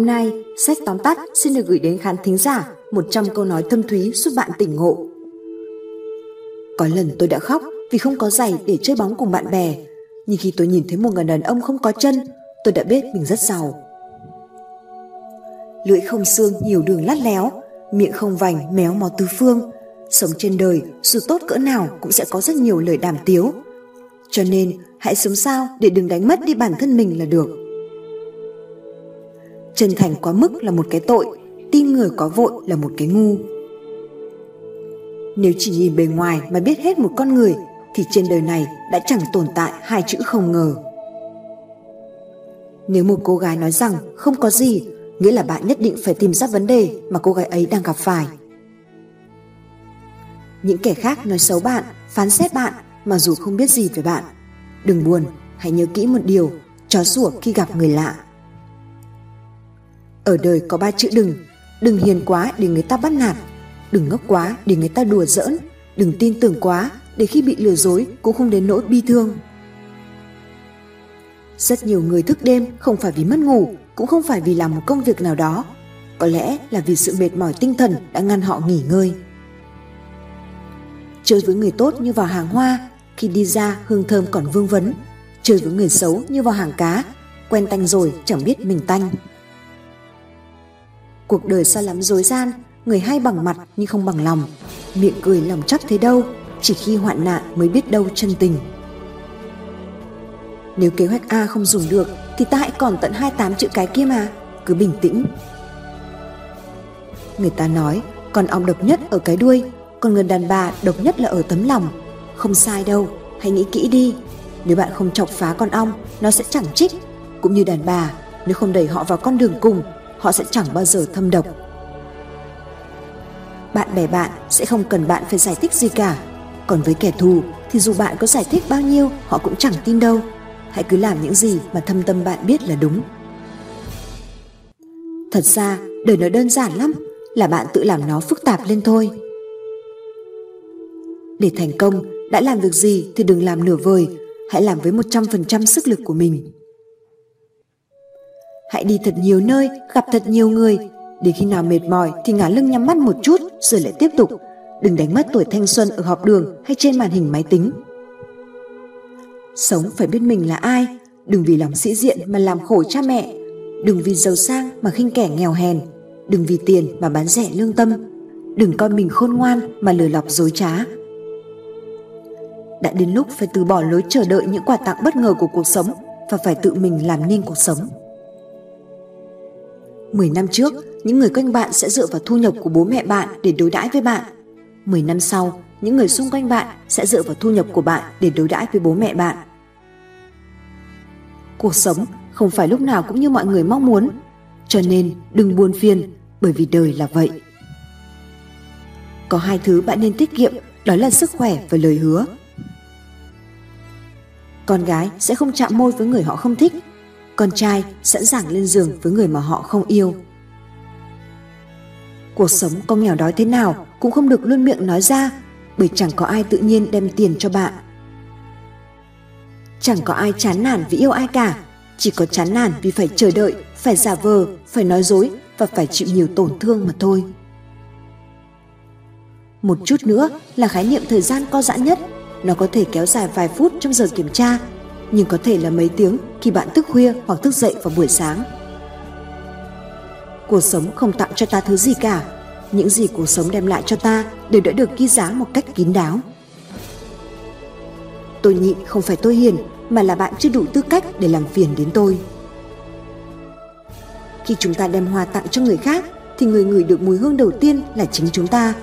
hôm nay, sách tóm tắt xin được gửi đến khán thính giả 100 câu nói thâm thúy giúp bạn tỉnh ngộ. Có lần tôi đã khóc vì không có giày để chơi bóng cùng bạn bè, nhưng khi tôi nhìn thấy một người đàn ông không có chân, tôi đã biết mình rất giàu. Lưỡi không xương nhiều đường lắt léo, miệng không vành méo mó tứ phương. Sống trên đời dù tốt cỡ nào cũng sẽ có rất nhiều lời đàm tiếu. Cho nên hãy sống sao để đừng đánh mất đi bản thân mình là được. Chân thành quá mức là một cái tội, tin người quá vội là một cái ngu. Nếu chỉ nhìn bề ngoài mà biết hết một con người thì trên đời này đã chẳng tồn tại hai chữ không ngờ. Nếu một cô gái nói rằng không có gì, nghĩa là bạn nhất định phải tìm ra vấn đề mà cô gái ấy đang gặp phải. Những kẻ khác nói xấu bạn, phán xét bạn mà dù không biết gì về bạn. Đừng buồn, hãy nhớ kỹ một điều, chó sủa khi gặp người lạ. Ở đời có ba chữ đừng, đừng hiền quá để người ta bắt nạt, đừng ngốc quá để người ta đùa giỡn, đừng tin tưởng quá để khi bị lừa dối cũng không đến nỗi bi thương. Rất nhiều người thức đêm không phải vì mất ngủ, cũng không phải vì làm một công việc nào đó, có lẽ là vì sự mệt mỏi tinh thần đã ngăn họ nghỉ ngơi. Chơi với người tốt như vào hàng hoa, khi đi ra hương thơm còn vương vấn, chơi với người xấu như vào hàng cá, quen tanh rồi chẳng biết mình tanh. Cuộc đời sao lắm dối gian, người hay bằng mặt nhưng không bằng lòng, miệng cười lòng chắc thế đâu, chỉ khi hoạn nạn mới biết đâu chân tình. Nếu kế hoạch A không dùng được thì ta hãy còn tận 28 chữ cái kia mà, cứ bình tĩnh. Người ta nói con ong độc nhất ở cái đuôi, còn người đàn bà độc nhất là ở tấm lòng. Không sai đâu, hãy nghĩ kỹ đi. Nếu bạn không chọc phá con ong, nó sẽ chẳng trích. Cũng như đàn bà, nếu không đẩy họ vào con đường cùng, họ sẽ chẳng bao giờ thâm độc. Bạn bè bạn sẽ không cần bạn phải giải thích gì cả. Còn với kẻ thù thì dù bạn có giải thích bao nhiêu, họ cũng chẳng tin đâu. Hãy cứ làm những gì mà thâm tâm bạn biết là đúng. Thật ra đời nó đơn giản lắm là bạn tự làm nó phức tạp lên thôi. Để thành công đã làm việc gì thì đừng làm nửa vời. Hãy làm với 100% sức lực của mình hãy đi thật nhiều nơi gặp thật nhiều người. Để khi nào mệt mỏi thì ngả lưng nhắm mắt một chút rồi lại tiếp tục. Đừng đánh mất tuổi thanh xuân ở học đường hay trên màn hình máy tính. Sống phải biết mình là ai, đừng vì lòng sĩ diện mà làm khổ cha mẹ, đừng vì giàu sang mà khinh kẻ nghèo hèn, đừng vì tiền mà bán rẻ lương tâm, đừng coi mình khôn ngoan mà lừa lọc dối trá. Đã đến lúc phải từ bỏ lối chờ đợi những quà tặng bất ngờ của cuộc sống và phải tự mình làm nên cuộc sống. 10 năm trước, những người quanh bạn sẽ dựa vào thu nhập của bố mẹ bạn để đối đãi với bạn. 10 năm sau, những người xung quanh bạn sẽ dựa vào thu nhập của bạn để đối đãi với bố mẹ bạn. Cuộc sống không phải lúc nào cũng như mọi người mong muốn, cho nên đừng buồn phiền bởi vì đời là vậy. Có hai thứ bạn nên tiết kiệm, đó là sức khỏe và lời hứa. Con gái sẽ không chạm môi với người họ không thích, con trai sẵn sàng lên giường với người mà họ không yêu. Cuộc sống có nghèo đói thế nào cũng không được luôn miệng nói ra bởi chẳng có ai tự nhiên đem tiền cho bạn. Chẳng có ai chán nản vì yêu ai cả, chỉ có chán nản vì phải chờ đợi, phải giả vờ, phải nói dối và phải chịu nhiều tổn thương mà thôi. Một chút nữa là khái niệm thời gian co giãn nhất, nó có thể kéo dài vài phút trong giờ kiểm tra, nhưng có thể là mấy tiếng khi bạn thức khuya hoặc thức dậy vào buổi sáng. Cuộc sống không tặng cho ta thứ gì cả, những gì cuộc sống đem lại cho ta đều đã được ghi giá một cách kín đáo. Tôi nhịn không phải tôi hiền, mà là bạn chưa đủ tư cách để làm phiền đến tôi. Khi chúng ta đem hoa tặng cho người khác, thì người ngửi được mùi hương đầu tiên là chính chúng ta.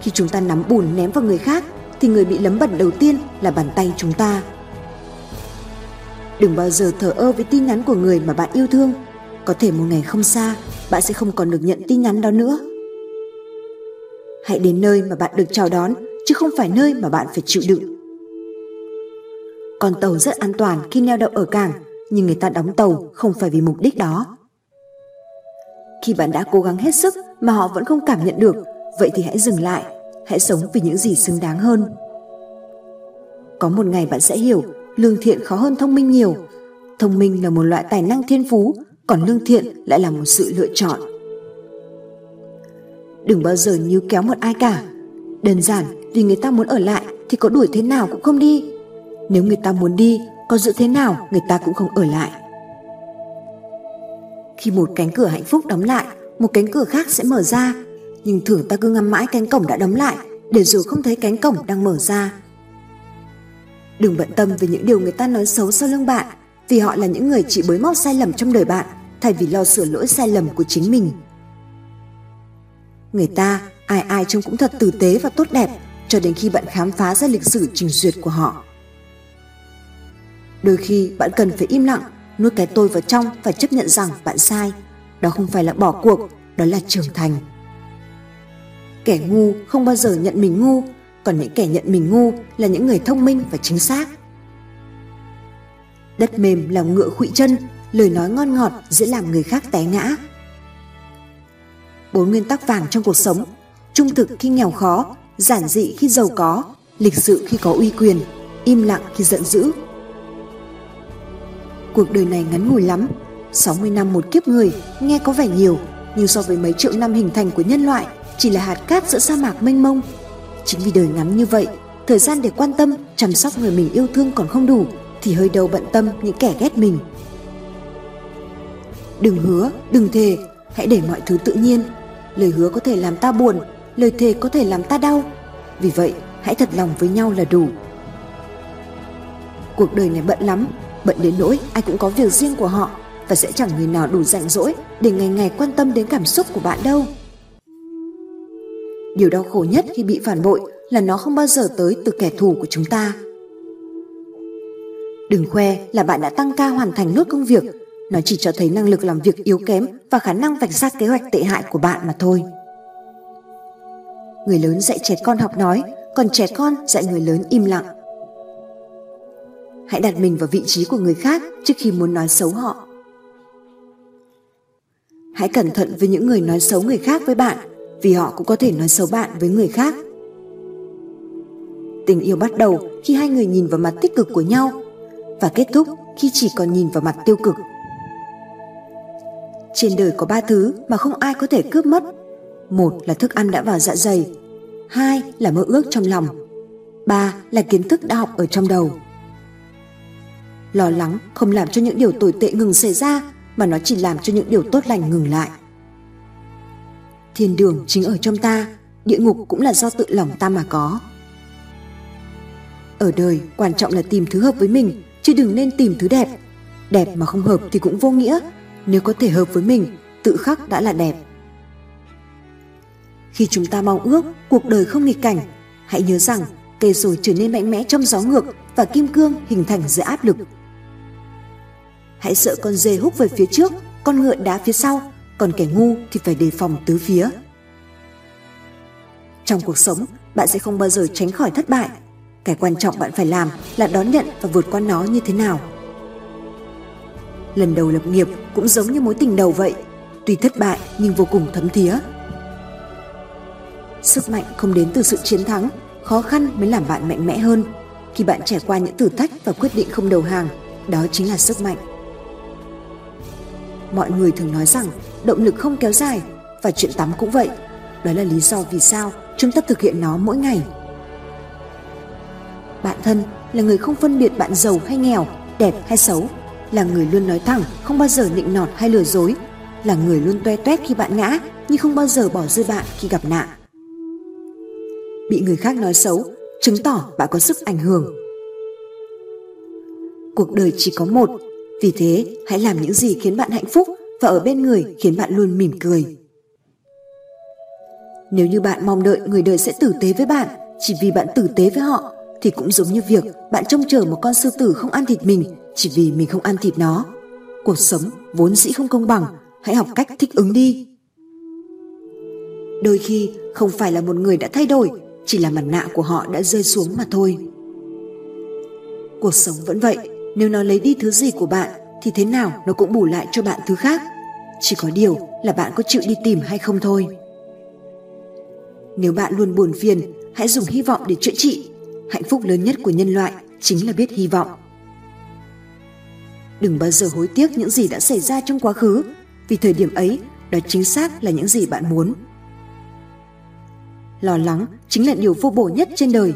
Khi chúng ta nắm bùn ném vào người khác, thì người bị lấm bẩn đầu tiên là bàn tay chúng ta. Đừng bao giờ thờ ơ với tin nhắn của người mà bạn yêu thương. Có thể một ngày không xa, bạn sẽ không còn được nhận tin nhắn đó nữa. Hãy đến nơi mà bạn được chào đón, chứ không phải nơi mà bạn phải chịu đựng. Con tàu rất an toàn khi neo đậu ở cảng, nhưng người ta đóng tàu không phải vì mục đích đó. Khi bạn đã cố gắng hết sức mà họ vẫn không cảm nhận được, vậy thì hãy dừng lại, hãy sống vì những gì xứng đáng hơn. Có một ngày bạn sẽ hiểu, lương thiện khó hơn thông minh nhiều. Thông minh là một loại tài năng thiên phú, còn lương thiện lại là một sự lựa chọn. Đừng bao giờ níu kéo một ai cả. Đơn giản vì người ta muốn ở lại thì có đuổi thế nào cũng không đi. Nếu người ta muốn đi có giữ thế nào người ta cũng không ở lại. Khi một cánh cửa hạnh phúc đóng lại một cánh cửa khác sẽ mở ra. Nhưng thường ta cứ ngắm mãi cánh cổng đã đóng lại để rồi không thấy cánh cổng đang mở ra đừng bận tâm về những điều người ta nói xấu sau lưng bạn, vì họ là những người chỉ bới móc sai lầm trong đời bạn, thay vì lo sửa lỗi sai lầm của chính mình. Người ta, ai ai trông cũng thật tử tế và tốt đẹp, cho đến khi bạn khám phá ra lịch sử trình duyệt của họ. Đôi khi, bạn cần phải im lặng, nuốt cái tôi vào trong và chấp nhận rằng bạn sai. Đó không phải là bỏ cuộc, đó là trưởng thành. Kẻ ngu không bao giờ nhận mình ngu còn những kẻ nhận mình ngu là những người thông minh và chính xác. Đất mềm làm ngựa khuỵu chân, lời nói ngon ngọt dễ làm người khác té ngã. Bốn nguyên tắc vàng trong cuộc sống, trung thực khi nghèo khó, giản dị khi giàu có, lịch sự khi có uy quyền, im lặng khi giận dữ. Cuộc đời này ngắn ngủi lắm 60 năm một kiếp người, nghe có vẻ nhiều, nhưng so với mấy triệu năm hình thành của nhân loại, chỉ là hạt cát giữa sa mạc mênh mông chính vì đời ngắn như vậy, thời gian để quan tâm, chăm sóc người mình yêu thương còn không đủ, thì hơi đầu bận tâm những kẻ ghét mình. Đừng hứa, đừng thề, hãy để mọi thứ tự nhiên. Lời hứa có thể làm ta buồn, lời thề có thể làm ta đau. Vì vậy, hãy thật lòng với nhau là đủ. Cuộc đời này bận lắm, bận đến nỗi ai cũng có việc riêng của họ và sẽ chẳng người nào đủ rảnh rỗi để ngày ngày quan tâm đến cảm xúc của bạn đâu điều đau khổ nhất khi bị phản bội là nó không bao giờ tới từ kẻ thù của chúng ta. Đừng khoe là bạn đã tăng ca hoàn thành nốt công việc. Nó chỉ cho thấy năng lực làm việc yếu kém và khả năng vạch ra kế hoạch tệ hại của bạn mà thôi. Người lớn dạy trẻ con học nói, còn trẻ con dạy người lớn im lặng. Hãy đặt mình vào vị trí của người khác trước khi muốn nói xấu họ. Hãy cẩn thận với những người nói xấu người khác với bạn vì họ cũng có thể nói xấu bạn với người khác. Tình yêu bắt đầu khi hai người nhìn vào mặt tích cực của nhau và kết thúc khi chỉ còn nhìn vào mặt tiêu cực. Trên đời có ba thứ mà không ai có thể cướp mất. Một là thức ăn đã vào dạ dày. Hai là mơ ước trong lòng. Ba là kiến thức đã học ở trong đầu. Lo lắng không làm cho những điều tồi tệ ngừng xảy ra mà nó chỉ làm cho những điều tốt lành ngừng lại thiên đường chính ở trong ta, địa ngục cũng là do tự lòng ta mà có. Ở đời, quan trọng là tìm thứ hợp với mình, chứ đừng nên tìm thứ đẹp. Đẹp mà không hợp thì cũng vô nghĩa. Nếu có thể hợp với mình, tự khắc đã là đẹp. Khi chúng ta mong ước, cuộc đời không nghịch cảnh, hãy nhớ rằng, cây rồi trở nên mạnh mẽ trong gió ngược và kim cương hình thành dưới áp lực. Hãy sợ con dê húc về phía trước, con ngựa đá phía sau còn kẻ ngu thì phải đề phòng tứ phía. Trong cuộc sống, bạn sẽ không bao giờ tránh khỏi thất bại. Cái quan trọng bạn phải làm là đón nhận và vượt qua nó như thế nào. Lần đầu lập nghiệp cũng giống như mối tình đầu vậy. Tuy thất bại nhưng vô cùng thấm thía. Sức mạnh không đến từ sự chiến thắng, khó khăn mới làm bạn mạnh mẽ hơn. Khi bạn trải qua những thử thách và quyết định không đầu hàng, đó chính là sức mạnh. Mọi người thường nói rằng động lực không kéo dài. Và chuyện tắm cũng vậy. Đó là lý do vì sao chúng ta thực hiện nó mỗi ngày. Bạn thân là người không phân biệt bạn giàu hay nghèo, đẹp hay xấu. Là người luôn nói thẳng, không bao giờ nịnh nọt hay lừa dối. Là người luôn toe toét khi bạn ngã, nhưng không bao giờ bỏ rơi bạn khi gặp nạn. Bị người khác nói xấu, chứng tỏ bạn có sức ảnh hưởng. Cuộc đời chỉ có một, vì thế hãy làm những gì khiến bạn hạnh phúc và ở bên người khiến bạn luôn mỉm cười. Nếu như bạn mong đợi người đời sẽ tử tế với bạn, chỉ vì bạn tử tế với họ, thì cũng giống như việc bạn trông chờ một con sư tử không ăn thịt mình, chỉ vì mình không ăn thịt nó. Cuộc sống vốn dĩ không công bằng, hãy học cách thích ứng đi. Đôi khi không phải là một người đã thay đổi, chỉ là mặt nạ của họ đã rơi xuống mà thôi. Cuộc sống vẫn vậy, nếu nó lấy đi thứ gì của bạn, thì thế nào nó cũng bù lại cho bạn thứ khác chỉ có điều là bạn có chịu đi tìm hay không thôi nếu bạn luôn buồn phiền hãy dùng hy vọng để chữa trị hạnh phúc lớn nhất của nhân loại chính là biết hy vọng đừng bao giờ hối tiếc những gì đã xảy ra trong quá khứ, vì thời điểm ấy đó chính xác là những gì bạn muốn. Lo lắng chính là điều vô bổ nhất trên đời.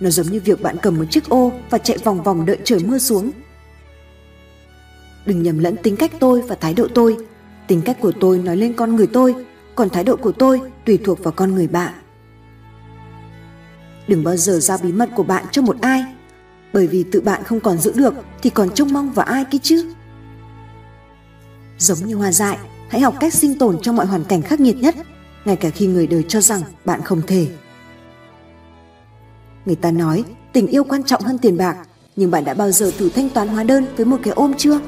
Nó giống như việc bạn cầm một chiếc ô và chạy vòng vòng đợi trời mưa xuống. Đừng nhầm lẫn tính cách tôi và thái độ tôi. Tính cách của tôi nói lên con người tôi, còn thái độ của tôi tùy thuộc vào con người bạn. Đừng bao giờ giao bí mật của bạn cho một ai, bởi vì tự bạn không còn giữ được thì còn trông mong vào ai kia chứ. Giống như hoa dại, hãy học cách sinh tồn trong mọi hoàn cảnh khắc nghiệt nhất, ngay cả khi người đời cho rằng bạn không thể. Người ta nói tình yêu quan trọng hơn tiền bạc, nhưng bạn đã bao giờ thử thanh toán hóa đơn với một cái ôm chưa?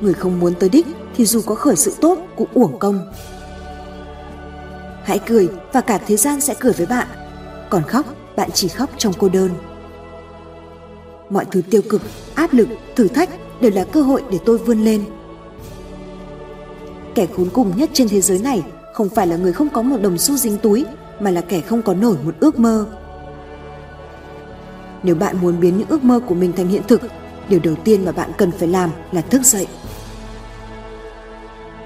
Người không muốn tới đích thì dù có khởi sự tốt cũng uổng công. Hãy cười và cả thế gian sẽ cười với bạn. Còn khóc, bạn chỉ khóc trong cô đơn. Mọi thứ tiêu cực, áp lực, thử thách đều là cơ hội để tôi vươn lên. Kẻ khốn cùng nhất trên thế giới này không phải là người không có một đồng xu dính túi mà là kẻ không có nổi một ước mơ. Nếu bạn muốn biến những ước mơ của mình thành hiện thực, điều đầu tiên mà bạn cần phải làm là thức dậy.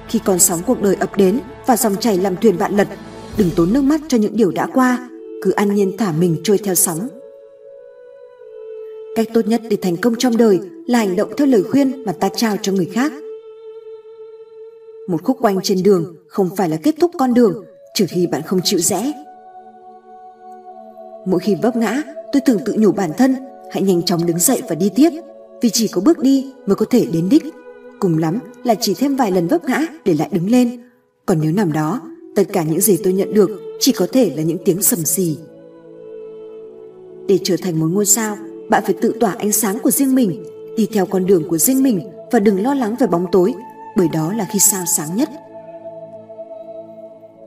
Khi con sóng cuộc đời ập đến và dòng chảy làm thuyền bạn lật, đừng tốn nước mắt cho những điều đã qua, cứ an nhiên thả mình trôi theo sóng. Cách tốt nhất để thành công trong đời là hành động theo lời khuyên mà ta trao cho người khác. Một khúc quanh trên đường không phải là kết thúc con đường, trừ khi bạn không chịu rẽ. Mỗi khi vấp ngã, tôi thường tự nhủ bản thân hãy nhanh chóng đứng dậy và đi tiếp, vì chỉ có bước đi mới có thể đến đích. Cùng lắm là chỉ thêm vài lần vấp ngã để lại đứng lên. Còn nếu nằm đó, tất cả những gì tôi nhận được chỉ có thể là những tiếng sầm xì. Để trở thành một ngôi sao, bạn phải tự tỏa ánh sáng của riêng mình, đi theo con đường của riêng mình và đừng lo lắng về bóng tối, bởi đó là khi sao sáng nhất.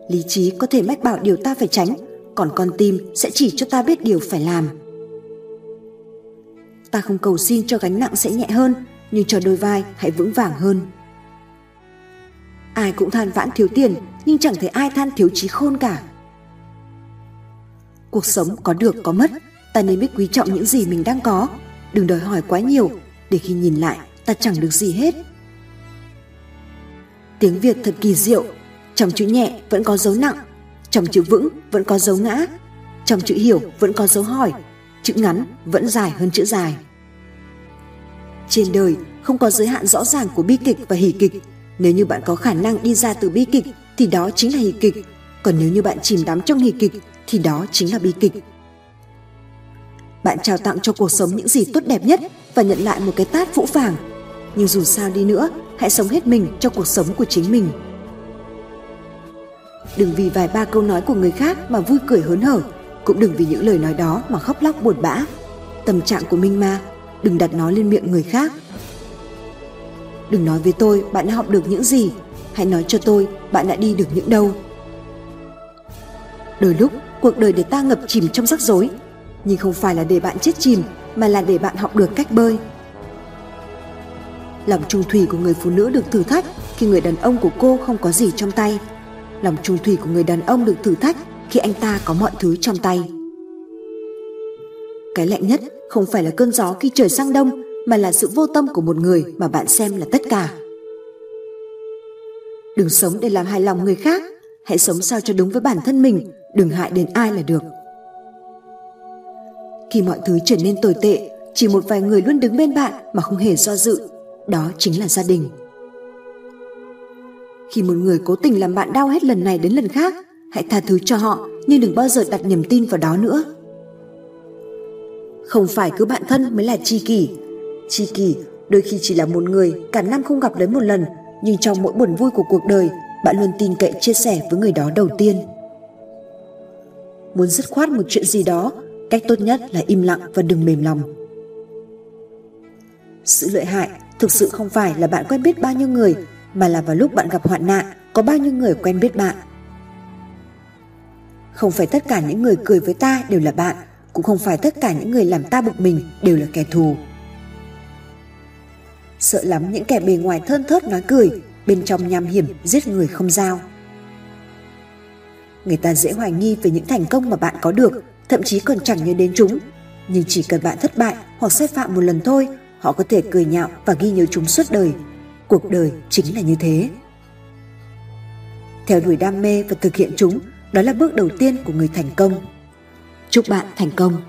Lý trí có thể mách bảo điều ta phải tránh, còn con tim sẽ chỉ cho ta biết điều phải làm. Ta không cầu xin cho gánh nặng sẽ nhẹ hơn, nhưng cho đôi vai hãy vững vàng hơn. Ai cũng than vãn thiếu tiền, nhưng chẳng thấy ai than thiếu trí khôn cả. Cuộc sống có được có mất, ta nên biết quý trọng những gì mình đang có, đừng đòi hỏi quá nhiều, để khi nhìn lại ta chẳng được gì hết. Tiếng Việt thật kỳ diệu, trong chữ nhẹ vẫn có dấu nặng, trong chữ vững vẫn có dấu ngã, trong chữ hiểu vẫn có dấu hỏi, chữ ngắn vẫn dài hơn chữ dài. Trên đời không có giới hạn rõ ràng của bi kịch và hỉ kịch. Nếu như bạn có khả năng đi ra từ bi kịch thì đó chính là hỉ kịch, còn nếu như bạn chìm đắm trong hỉ kịch thì đó chính là bi kịch. Bạn trao tặng cho cuộc sống những gì tốt đẹp nhất và nhận lại một cái tát vũ phàng. Nhưng dù sao đi nữa, hãy sống hết mình cho cuộc sống của chính mình. Đừng vì vài ba câu nói của người khác mà vui cười hớn hở, cũng đừng vì những lời nói đó mà khóc lóc buồn bã. Tâm trạng của Minh Ma đừng đặt nó lên miệng người khác. Đừng nói với tôi bạn đã học được những gì, hãy nói cho tôi bạn đã đi được những đâu. Đôi lúc cuộc đời để ta ngập chìm trong rắc rối, nhưng không phải là để bạn chết chìm mà là để bạn học được cách bơi. Lòng trung thủy của người phụ nữ được thử thách khi người đàn ông của cô không có gì trong tay. Lòng trung thủy của người đàn ông được thử thách khi anh ta có mọi thứ trong tay. Cái lạnh nhất không phải là cơn gió khi trời sang đông mà là sự vô tâm của một người mà bạn xem là tất cả. Đừng sống để làm hài lòng người khác, hãy sống sao cho đúng với bản thân mình, đừng hại đến ai là được. Khi mọi thứ trở nên tồi tệ, chỉ một vài người luôn đứng bên bạn mà không hề do dự, đó chính là gia đình. Khi một người cố tình làm bạn đau hết lần này đến lần khác, hãy tha thứ cho họ nhưng đừng bao giờ đặt niềm tin vào đó nữa. Không phải cứ bạn thân mới là tri kỷ. Tri kỷ đôi khi chỉ là một người cả năm không gặp đến một lần, nhưng trong mỗi buồn vui của cuộc đời, bạn luôn tin cậy chia sẻ với người đó đầu tiên. Muốn dứt khoát một chuyện gì đó, cách tốt nhất là im lặng và đừng mềm lòng. Sự lợi hại thực sự không phải là bạn quen biết bao nhiêu người, mà là vào lúc bạn gặp hoạn nạn, có bao nhiêu người quen biết bạn. Không phải tất cả những người cười với ta đều là bạn, cũng không phải tất cả những người làm ta bực mình đều là kẻ thù. Sợ lắm những kẻ bề ngoài thơn thớt nói cười, bên trong nham hiểm giết người không giao. Người ta dễ hoài nghi về những thành công mà bạn có được, thậm chí còn chẳng nhớ đến chúng. Nhưng chỉ cần bạn thất bại hoặc sai phạm một lần thôi, họ có thể cười nhạo và ghi nhớ chúng suốt đời. Cuộc đời chính là như thế. Theo đuổi đam mê và thực hiện chúng, đó là bước đầu tiên của người thành công. Chúc bạn thành công.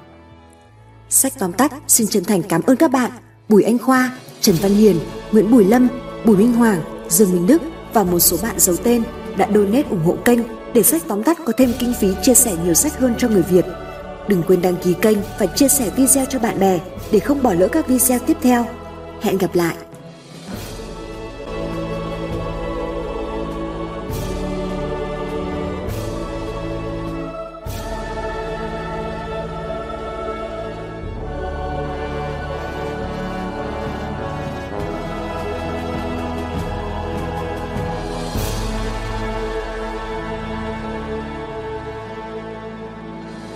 Sách tóm tắt xin chân thành cảm ơn các bạn Bùi Anh Khoa, Trần Văn Hiền, Nguyễn Bùi Lâm, Bùi Minh Hoàng, Dương Minh Đức và một số bạn giấu tên đã donate ủng hộ kênh để sách tóm tắt có thêm kinh phí chia sẻ nhiều sách hơn cho người Việt. Đừng quên đăng ký kênh và chia sẻ video cho bạn bè để không bỏ lỡ các video tiếp theo. Hẹn gặp lại!